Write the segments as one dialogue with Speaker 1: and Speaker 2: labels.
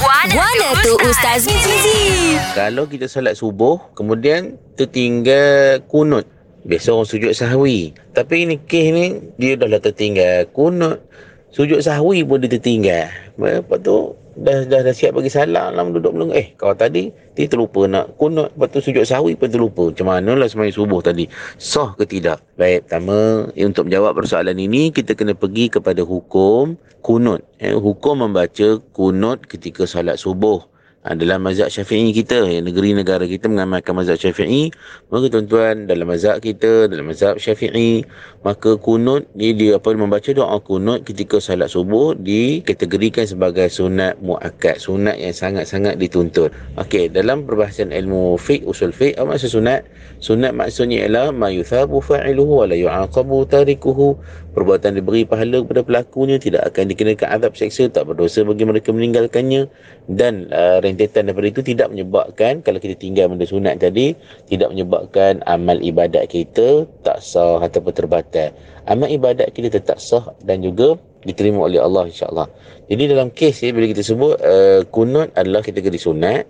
Speaker 1: Guana tu Ustaz Mizi.
Speaker 2: Kalau kita solat subuh, kemudian tertinggal kunut. Biasa orang sujud sahwi. Tapi ini kes ni, dia dah lah tertinggal kunut. Sujud sahwi pun dia tertinggal. Lepas tu, dah, dah, dah siap bagi salam lah duduk melengah. Eh, kau tadi, dia terlupa nak kunut. Lepas tu sujud sahwi pun terlupa. Macam mana lah semayang subuh tadi. Sah ke tidak? Baik, pertama, eh, untuk menjawab persoalan ini, kita kena pergi kepada hukum kunut. Eh, hukum membaca kunut ketika solat subuh. Ha, dalam mazhab syafi'i kita, negeri negara kita mengamalkan mazhab syafi'i, maka tuan-tuan dalam mazhab kita, dalam mazhab syafi'i, maka kunut ni dia apa membaca doa kunut ketika salat subuh dikategorikan sebagai sunat muakkad, sunat yang sangat-sangat dituntut. Okey, dalam perbahasan ilmu fiqh usul fiqh apa maksud sunat? Sunat maksudnya ialah ma yuthabu fa'iluhu wa la yu'aqabu tarikuhu. Perbuatan diberi pahala kepada pelakunya tidak akan dikenakan azab seksa tak berdosa bagi mereka meninggalkannya dan uh, rentetan daripada itu tidak menyebabkan kalau kita tinggal benda sunat tadi tidak menyebabkan amal ibadat kita tak sah ataupun terbatal. Amal ibadat kita tetap sah dan juga diterima oleh Allah insya-Allah. Jadi dalam kes ni bila kita sebut uh, kunut adalah kategori sunat,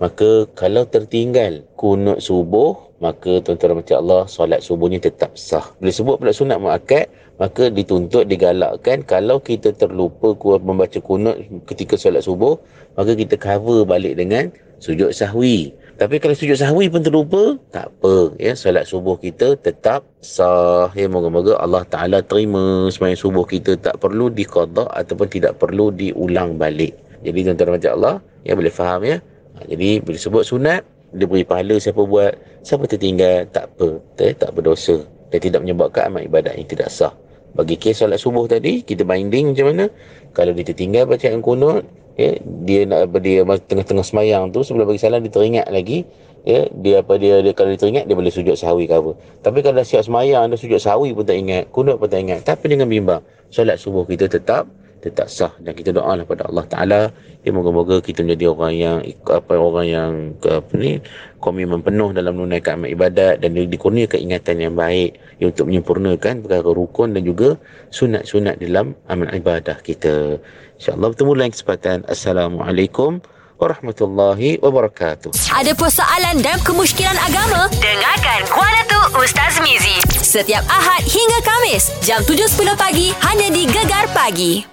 Speaker 2: maka kalau tertinggal kunut subuh, maka tuan-tuan Allah solat subuhnya tetap sah. Bila sebut pula sunat muakkad, maka dituntut digalakkan kalau kita terlupa membaca kunut ketika solat subuh, maka kita cover balik dengan sujud sahwi. Tapi kalau sujud sahwi pun terlupa, tak apa. Ya, solat subuh kita tetap sah. Ya, moga-moga Allah Ta'ala terima sembahyang subuh kita tak perlu diqadak ataupun tidak perlu diulang balik. Jadi tuan-tuan macam Allah, ya boleh faham ya. Ha, jadi bila sebut sunat, dia beri pahala siapa buat, siapa tertinggal, tak apa. Tak, tak berdosa. Dan tidak menyebabkan amal ibadat yang tidak sah. Bagi kes solat subuh tadi, kita binding macam mana? Kalau dia tertinggal bacaan kunut, ya, dia nak dia tengah-tengah semayang tu sebelum bagi salam dia teringat lagi ya dia apa dia, dia kalau dia teringat dia boleh sujud sahwi ke apa tapi kalau dah siap semayang dah sujud sahwi pun tak ingat kunut pun tak ingat tapi dengan bimbang solat subuh kita tetap tetap sah dan kita doa lah pada Allah Taala ya moga-moga kita menjadi orang yang apa orang yang ke, apa ni komitmen penuh dalam menunaikan amal ibadat dan dikurniakan ingatan yang baik ya, untuk menyempurnakan perkara rukun dan juga sunat-sunat dalam amal ibadah kita insyaallah bertemu lain kesempatan assalamualaikum warahmatullahi wabarakatuh.
Speaker 1: Ada persoalan dan kemusykilan agama? Dengarkan Guana tu Ustaz Mizi. Setiap Ahad hingga Kamis, jam 7.10 pagi, hanya di Gegar Pagi.